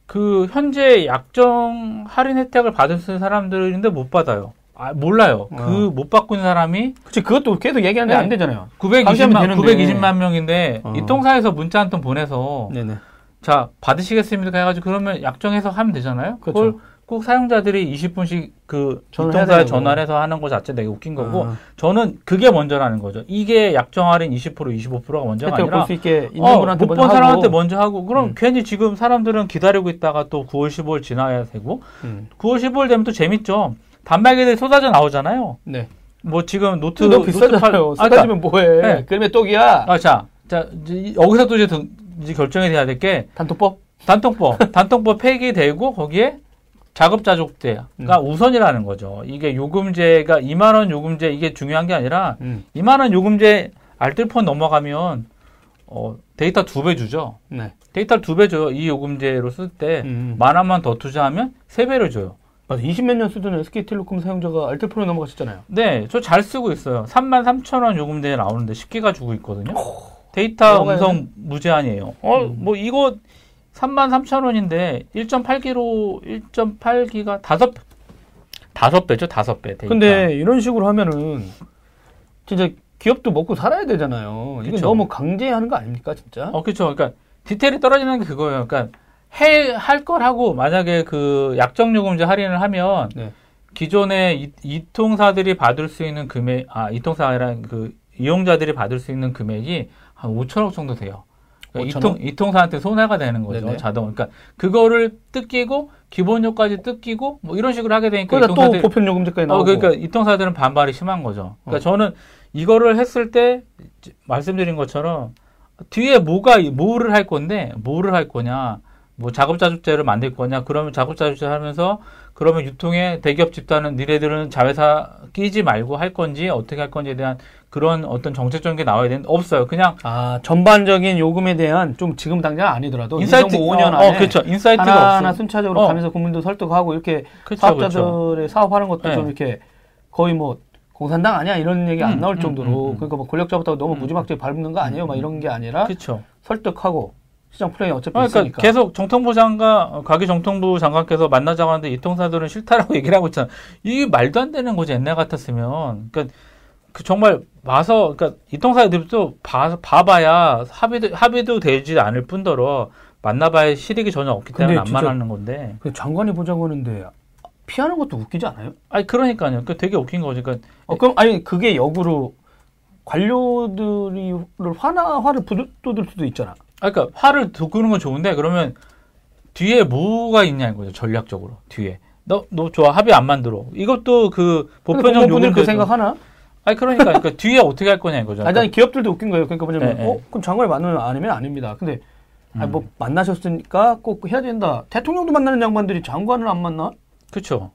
그 현재 약정 할인 혜택을 받을 수 있는 사람들인데 못 받아요. 아, 몰라요. 어. 그못 받고 있는 사람이 그치 그것도 계속 얘기하는데 네. 안 되잖아요. 920만, 되는데. 920만 명인데 어. 이 통사에서 문자 한 통 보내서 네네. 자 받으시겠습니까 해가지고 그러면 약정해서 하면 되잖아요. 그 그렇죠. 걸꼭 사용자들이 20분씩 그 이통사에. 전화를 해서 하는 거 자체 되게 웃긴 거고 아, 저는 그게 먼저라는 거죠. 이게 약정 할인 20% 25%가 먼저가 아니라 볼수 있게 있는 어, 분한테 못 먼저 본 하고. 사람한테 먼저 하고 그럼 음. 괜히 지금 사람들은 기다리고 있다가 또 9월 15일 지나야 되고 음. 9월 15일 되면 또 재밌죠. 단말기들이 쏟아져 나오잖아요. 네. 뭐 지금 노트 너무 비싸잖아요. 팔- 아, 그러니까- 쏟아지면 뭐해? 네. 그러면 떡이야. 아, 자, 자 이제 여기서 또 이제, 등- 이제 결정이 돼야 될 게 단통법. 단통법, *laughs* 단통법 폐기되고 거기에 자급자족제가 음. 우선이라는 거죠. 이게 요금제가 2만 원 요금제 이게 중요한 게 아니라 음. 2만 원 요금제 알뜰폰 넘어가면 어, 데이터 두 배 주죠. 네. 데이터를 두 배 줘요. 이 요금제로 쓸 때 음. 만 원만 더 투자하면 세 배를 줘요. 맞아. 20몇 년 쓰던 SK텔레콤 사용자가 알뜰폰에 넘어갔었잖아요. 네, 저 잘 쓰고 있어요. 3만 3천 원 요금제 나오는데 10기가 주고 있거든요. 데이터 넘어가야 음성 무제한이에요. 어, 음. 뭐 이거 3만 3천 원인데 1.8기로 1.8기가 다섯 다섯 배죠, 다섯 배. 데이터. 근데 이런 식으로 하면은 진짜 기업도 먹고 살아야 되잖아요. 이게 그쵸. 너무 강제하는 거 아닙니까, 진짜? 어, 그렇죠. 그러니까 디테일이 떨어지는 게 그거예요. 그러니까 해 할 걸 하고 만약에 그 약정 요금제 할인을 하면 네. 기존의 이, 이통사들이 받을 수 있는 금액 아 이통사랑 그 이용자들이 받을 수 있는 금액이 한 5천억 정도 돼요. 그러니까 5천억? 이통 이통사한테 손해가 되는 거죠. 네네. 자동. 그러니까 그거를 뜯기고 기본료까지 뜯기고 뭐 이런 식으로 하게 되니까 그러다 또 이통사들이 보편 요금제까지 나오고. 어, 그러니까 이통사들은 반발이 심한 거죠. 그러니까 어. 저는 이거를 했을 때 말씀드린 것처럼 뒤에 뭐가 뭐를 할 건데 뭐를 할 거냐, 뭐 자급자족제를 만들 거냐, 그러면 자급자족제 하면서 그러면 유통의 대기업 집단은 니네들은 자회사 끼지 말고 할 건지 어떻게 할 건지에 대한 그런 어떤 정책적인 게 나와야 되는데 없어요. 그냥 아, 전반적인 요금에 대한 좀 지금 당장 아니더라도 인사이트 이 정부 5년 어, 안에 어, 그렇죠. 인사이트가 하나 하나 없어. 순차적으로 어. 가면서 국민도 설득하고 이렇게 그렇죠, 사업자들의 그렇죠. 사업하는 것도 네. 좀 이렇게 거의 뭐 공산당 아니야 이런 얘기 안 음, 나올 음, 정도로 음, 음. 그러니까 뭐 권력자부터 너무 음. 무지막지하게 밟는 거 아니에요? 막 이런 게 아니라 그렇죠. 설득하고 시장 플레이 어차피 그러니까 있으니까. 계속 정통부 장관, 어, 과기 정통부 장관께서 만나자고 하는데 이 통사들은 싫다라고 *laughs* 얘기를 하고 있잖아. 이게 말도 안 되는 거지, 옛날 같았으면. 그러니까 그 정말 와서, 그러니까 이 통사들도 봐, 봐봐야 합의도, 합의도 되지 않을 뿐더러 만나봐야 실익이 전혀 없기 때문에 안 만나는 건데. 그 장관이 보자고 하는데 피하는 것도 웃기지 않아요? 아니, 그러니까요. 그 되게 웃긴 거지. 그러니까 어, 그럼 아니 그게 역으로 관료들이 화나 화를 부돋을 수도 있잖아. 아, 그러니까 화를 돋구는 건 좋은데 그러면 뒤에 뭐가 있냐는 거죠 전략적으로 뒤에 너 너 좋아 합의 안 만들어 이것도 그 보편적 공무원분들 그 생각하나? 아니 그러니까 그러니까 뒤에 어떻게 할 거냐 이거죠. 아니, 아니 기업들도 웃긴 거예요. 그러니까 뭐냐면 네, 네. 어 그럼 장관이 만나면 아니면 아닙니다. 근데 아니, 음. 뭐 만나셨으니까 꼭 해야 된다. 대통령도 만나는 양반들이 장관을 안 만나? 그렇죠.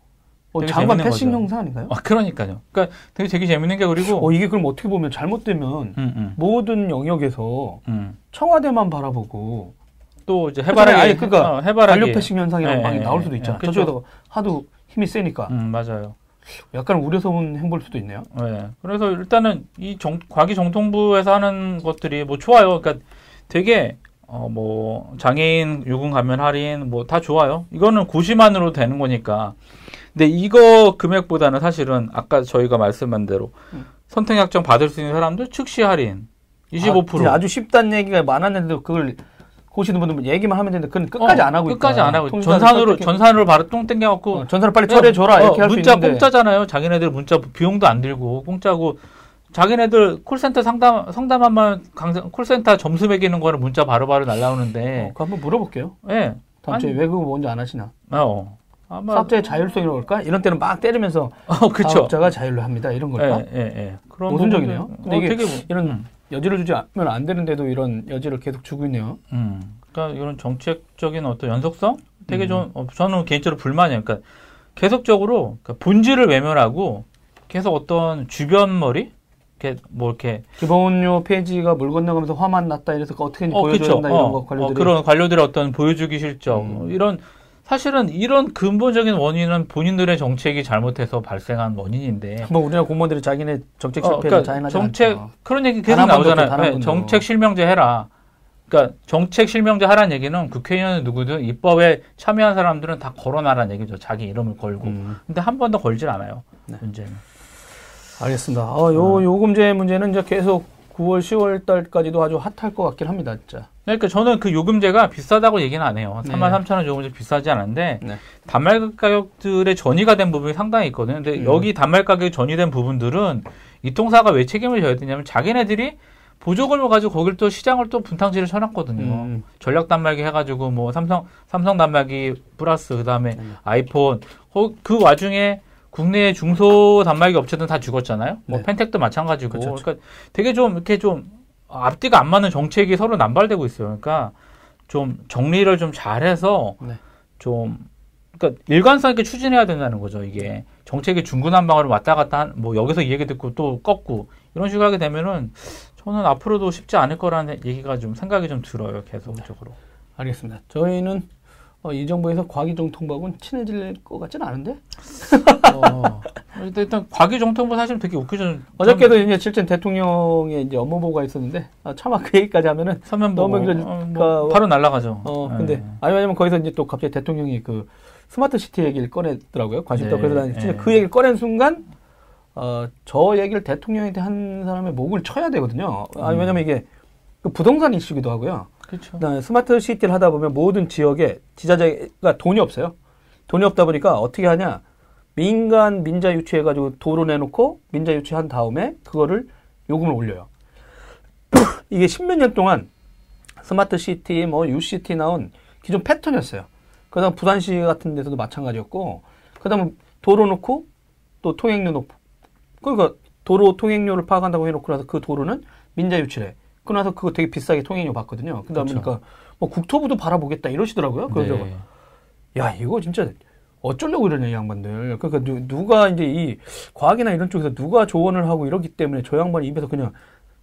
어, 장관 패싱. 형사 아닌가요? 아 그러니까요. 그러니까 되게 되게 재밌는 게 그리고 어 이게 그럼 어떻게 보면 잘못되면 음, 음, 모든 영역에서 음. 청와대만 바라보고 또 이제 해바라기 아니, 그러니까 어, 해바라기 관료 패싱 현상이라는 예, 방이 예, 나올 수도 예, 있잖아. 예, 그렇죠. 저쪽에서 하도 힘이 세니까 음 맞아요. 약간 우려스러운 행보일 수도 있네요. 네. 그래서 일단은 이 정, 과기 정통부에서 하는 것들이 뭐 좋아요. 그러니까 되게 어, 뭐, 장애인 요금 감면 할인, 뭐, 다 좋아요. 이거는 고시만으로 되는 거니까. 근데 이거 금액보다는 사실은 아까 저희가 말씀한 대로 음. 선택 약정 받을 수 있는 사람들 즉시 할인 25%. 아, 주 쉽다는 얘기가 많았는데도 그걸 보시는 분들 얘기만 하면 되는데 그건 끝까지 어, 안 하고 끝까지 있다. 안 하고 전산으로 전산으로 바로 똥 땡겨 갖고 어, 전산을 빨리 그냥, 처리해 줘라 어, 이렇게 할수 문자 있는데 공짜잖아요. 자기네들 문자 비용도 안 들고 공짜고 자기네들 콜센터 상담 상담하면 강사- 콜센터 점수 매기는 거는 문자 바로바로 날라오는데 어, 그거 한번 물어볼게요. 예. 다음 주에 왜 그거 먼저 안 하시나? 어. 아마 사업자의 자율성이라고 할까? 이런 때는 막 때리면서 어, 그쵸. 사업자가 자율로 합니다. 이런 걸까? 예, 예, 예. 그런 모순적이네요. 근데 어, 이게 되게 뭐- 이런 음. 여지를 주지 않으면 안 되는데도 이런 여지를 계속 주고 있네요. 음. 그러니까 이런 정책적인 어떤 연속성 되게 음. 좀 어, 저는 개인적으로 불만이에요. 그러니까 계속적으로 그러니까 본질을 외면하고 계속 어떤 주변 머리 이렇게 뭐 이렇게 기본료 폐지가 물 건너가면서 화만 났다 이래서 어떻게 보여줘야 그쵸. 된다 이런 어, 거 관료들이 어, 그런 관료들의 어떤 보여주기 실적 음. 이런 사실은 이런 근본적인 원인은 본인들의 정책이 잘못해서 발생한 원인인데 뭐 우리나라 공무원들이 자기네 정책 어, 실패를 그러니까 자인하지 정책 않죠. 그런 얘기 단 계속 나오잖아요. 네. 정책 실명제 해라. 그러니까 정책 실명제 하라는 얘기는 국회의원 누구든 입법에 참여한 사람들은 다 걸어놔라는 얘기죠. 자기 이름을 걸고. 음, 근데 한 번도 걸질 않아요. 네. 문제는. 알겠습니다. 어, 요 요금제 문제는 이제 계속 9월 10월 달까지도 아주 핫할 것 같긴 합니다, 진짜. 그러니까 저는 그 요금제가 비싸다고 얘기는 안 해요. 네. 3만 3천 원 요금제 비싸지 않은데 네. 단말 가격들의 전이가 된 부분이 상당히 있거든요. 근데 음. 여기 단말 가격이 전이된 부분들은 이 통사가 왜 책임을 져야 되냐면 자기네들이 보조금을 가지고 거길 또 시장을 또 분탕질을 쳐놨거든요. 음, 전략 단말기 해가지고 뭐 삼성 삼성 단말기 플러스 그다음에 음. 아이폰 어, 그 와중에 국내 중소 단말기 업체들은 다 죽었잖아요. 뭐 네. 펜텍도 마찬가지고. 그쵸, 그러니까 되게 좀 이렇게 좀 앞뒤가 안 맞는 정책이 서로 남발되고 있어요. 그러니까 좀 정리를 좀 잘해서 네. 좀 그러니까 일관성 있게 추진해야 된다는 거죠. 이게 정책이 중구난방으로 왔다 갔다 한, 뭐 여기서 이 얘기 듣고 또 꺾고 이런 식으로 하게 되면은 저는 앞으로도 쉽지 않을 거라는 얘기가 좀 생각이 좀 들어요. 계속적으로. 알겠습니다. 저희는 어, 이 정부에서 과기정통부하고는 친해질 것 같지는 않은데 *laughs* 어, 일단, 일단 과기 정통부 사실 되게 웃기죠. 어저께도 이제 실제 대통령의 이제 업무 보고가 있었는데 아, 차마 그 얘기까지 하면은 서면 너무 보고 그러니까 어, 뭐 바로 날아가죠. 어 네. 근데 아니 왜냐면 거기서 이제 또 갑자기 대통령이 그 smart city 얘기를 꺼냈더라고요. 관심 있다고 네, 그래서 네. 그 얘기를 꺼낸 순간 어, 저 얘기를 대통령한테 한 사람의 목을 쳐야 되거든요. 아니 음. 왜냐면 이게 그 부동산 이슈기도 하고요. 그렇죠. smart city를 하다 보면 모든 지역에 지자체가 돈이 없어요. 돈이 없다 보니까 어떻게 하냐? 민간 민자 유치해가지고 도로 내놓고 민자 유치한 다음에 그거를 요금을 올려요. *clears throat* 이게 십몇 년 동안 smart city, 뭐 U-City 나온 기존 패턴이었어요. 그다음 부산시 같은 데서도 마찬가지였고, 그다음 도로 놓고 또 통행료 놓고, 그러니까 도로 통행료를 파악한다고 해놓고 나서 그 도로는 민자 유치래. 그러고 나서 그거 되게 비싸게 통행료 받거든요. 그러다 그쵸. 보니까 뭐 국토부도 바라보겠다 이러시더라고요. 그래서 네. 야 이거 진짜 어쩌려고 이러냐 이 양반들. 그러니까 누, 누가 이제 이 과학이나 이런 쪽에서 누가 조언을 하고 이러기 때문에 저 양반이 입에서 그냥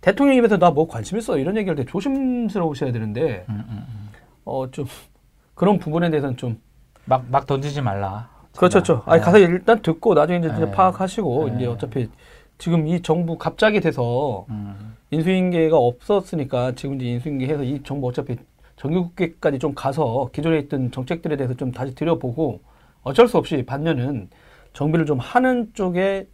대통령 입에서 나 뭐 관심 있어 이런 얘기할 때 조심스러우셔야 되는데 음, 음, 음. 어좀 그런 부분에 대해서는 좀 막, 막 던지지 말라. 그렇죠. 그렇죠. 아니 네. 가서 일단 듣고 나중에 이제 진짜 네. 파악하시고 네. 이제 어차피 지금 이 정부 갑자기 돼서 음. 인수인계가 없었으니까 지금 이제 인수인계 해서 이 정부 어차피 정규국회까지 좀 가서 기존에 있던 정책들에 대해서 좀 다시 들여보고 어쩔 수 없이 반면은 정비를 좀 하는 쪽에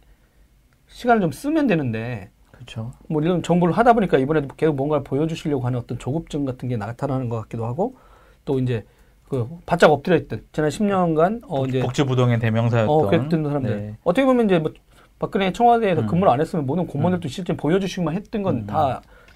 시간을 좀 쓰면 되는데 그렇죠. 뭐 이런 정부를 하다 보니까 이번에도 계속 뭔가를 보여주시려고 하는 어떤 조급증 같은 게 나타나는 것 같기도 하고 또 이제 그 바짝 엎드려 있던 지난 10년간 어 이제 복지부동의 대명사였던. 어 그랬던 사람들 네. 어떻게 보면 이제 뭐 박근혜 청와대에서 음. 근무를 안 했으면 모든 공무원들도 실제 보여주시기만 했던 건 음.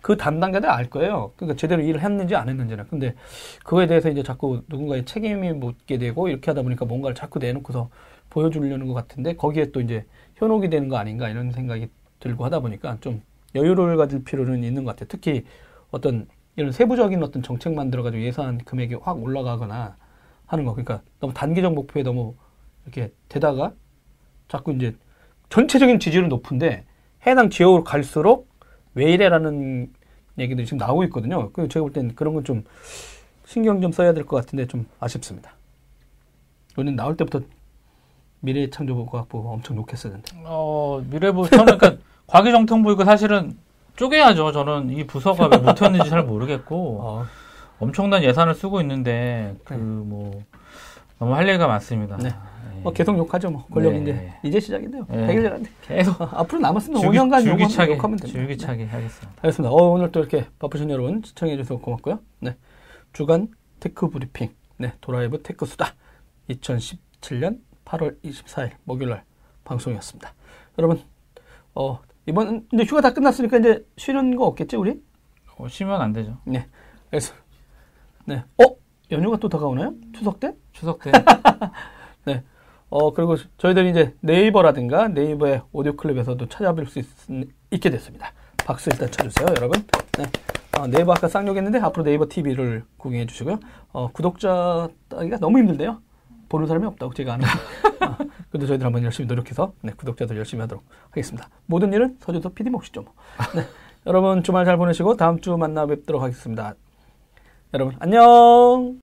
다그 담당자들 알 거예요. 그러니까 제대로 일을 했는지 안 했는지는. 근데 그거에 대해서 이제 자꾸 누군가의 책임이 묻게 되고 이렇게 하다 보니까 뭔가를 자꾸 내놓고서 보여주려는 것 같은데 거기에 또 이제 현혹이 되는 거 아닌가 이런 생각이 들고 하다 보니까 좀 여유를 가질 필요는 있는 것 같아요. 특히 어떤 이런 세부적인 어떤 정책 만들어가지고 예산 금액이 확 올라가거나 하는 거. 그러니까 너무 단기적 목표에 너무 이렇게 되다가 자꾸 이제 전체적인 지지율은 높은데 해당 지역으로 갈수록 왜 이래라는 얘기들이 지금 나오고 있거든요. 그 제가 볼 땐 그런 건 좀 신경 좀 써야 될 것 같은데 좀 아쉽습니다. 이는 나올 때부터 미래 창조국가부 엄청 욕했었는데. 어, 미래부, 저는 그러니까 *laughs* 과기정통부 이거 사실은 쪼개야죠. 저는 이 부서가 왜 못했는지 잘 모르겠고. *laughs* 어, 엄청난 예산을 쓰고 있는데 그뭐 너무 할 얘기가 많습니다. 네. 예. 뭐 계속 욕하죠, 뭐. 권력 네. 이제, 이제 시작인데요. 네. 100일 안 돼. 계속 어, 앞으로 남았으면 줄기, 5년간 욕하면, 줄기차게 욕하면 됩니다. 네. 줄기차게 하겠습니다. 알겠습니다. 어, 오늘 또 이렇게 바쁘신 여러분 시청해 주셔서 고맙고요. 네. 주간 tech 브리핑. 네. 도라이브 테크 수다. 2017년 8월 24일 목요일 날 방송이었습니다. 여러분, 어, 이번, 이제 휴가 다 끝났으니까 이제 쉬는 거 없겠지, 우리? 어, 쉬면 안 되죠. 네. 그래서, 네. 어? 연휴가 또 다가오나요? 추석 때? 추석 때 *laughs* 네. 어, 그리고 저희들이 이제 네이버라든가 네이버의 오디오 클립에서도 찾아볼 수 있, 게 됐습니다. 박수 일단 쳐주세요, 여러분. 네. 어, 네이버 아까 쌍욕했는데 앞으로 네이버 TV를 구경해 주시고요. 어, 구독자 따기가 너무 힘들대요. 보는 사람이 없다고 제가 아는. 어, 그래도 저희들 한번 열심히 노력해서 네, 구독자들 열심히 하도록 하겠습니다. 모든 일은 서주도 PD 몫이죠. 뭐. 네. 여러분 주말 잘 보내시고 다음 주 만나 뵙도록 하겠습니다. 여러분 안녕.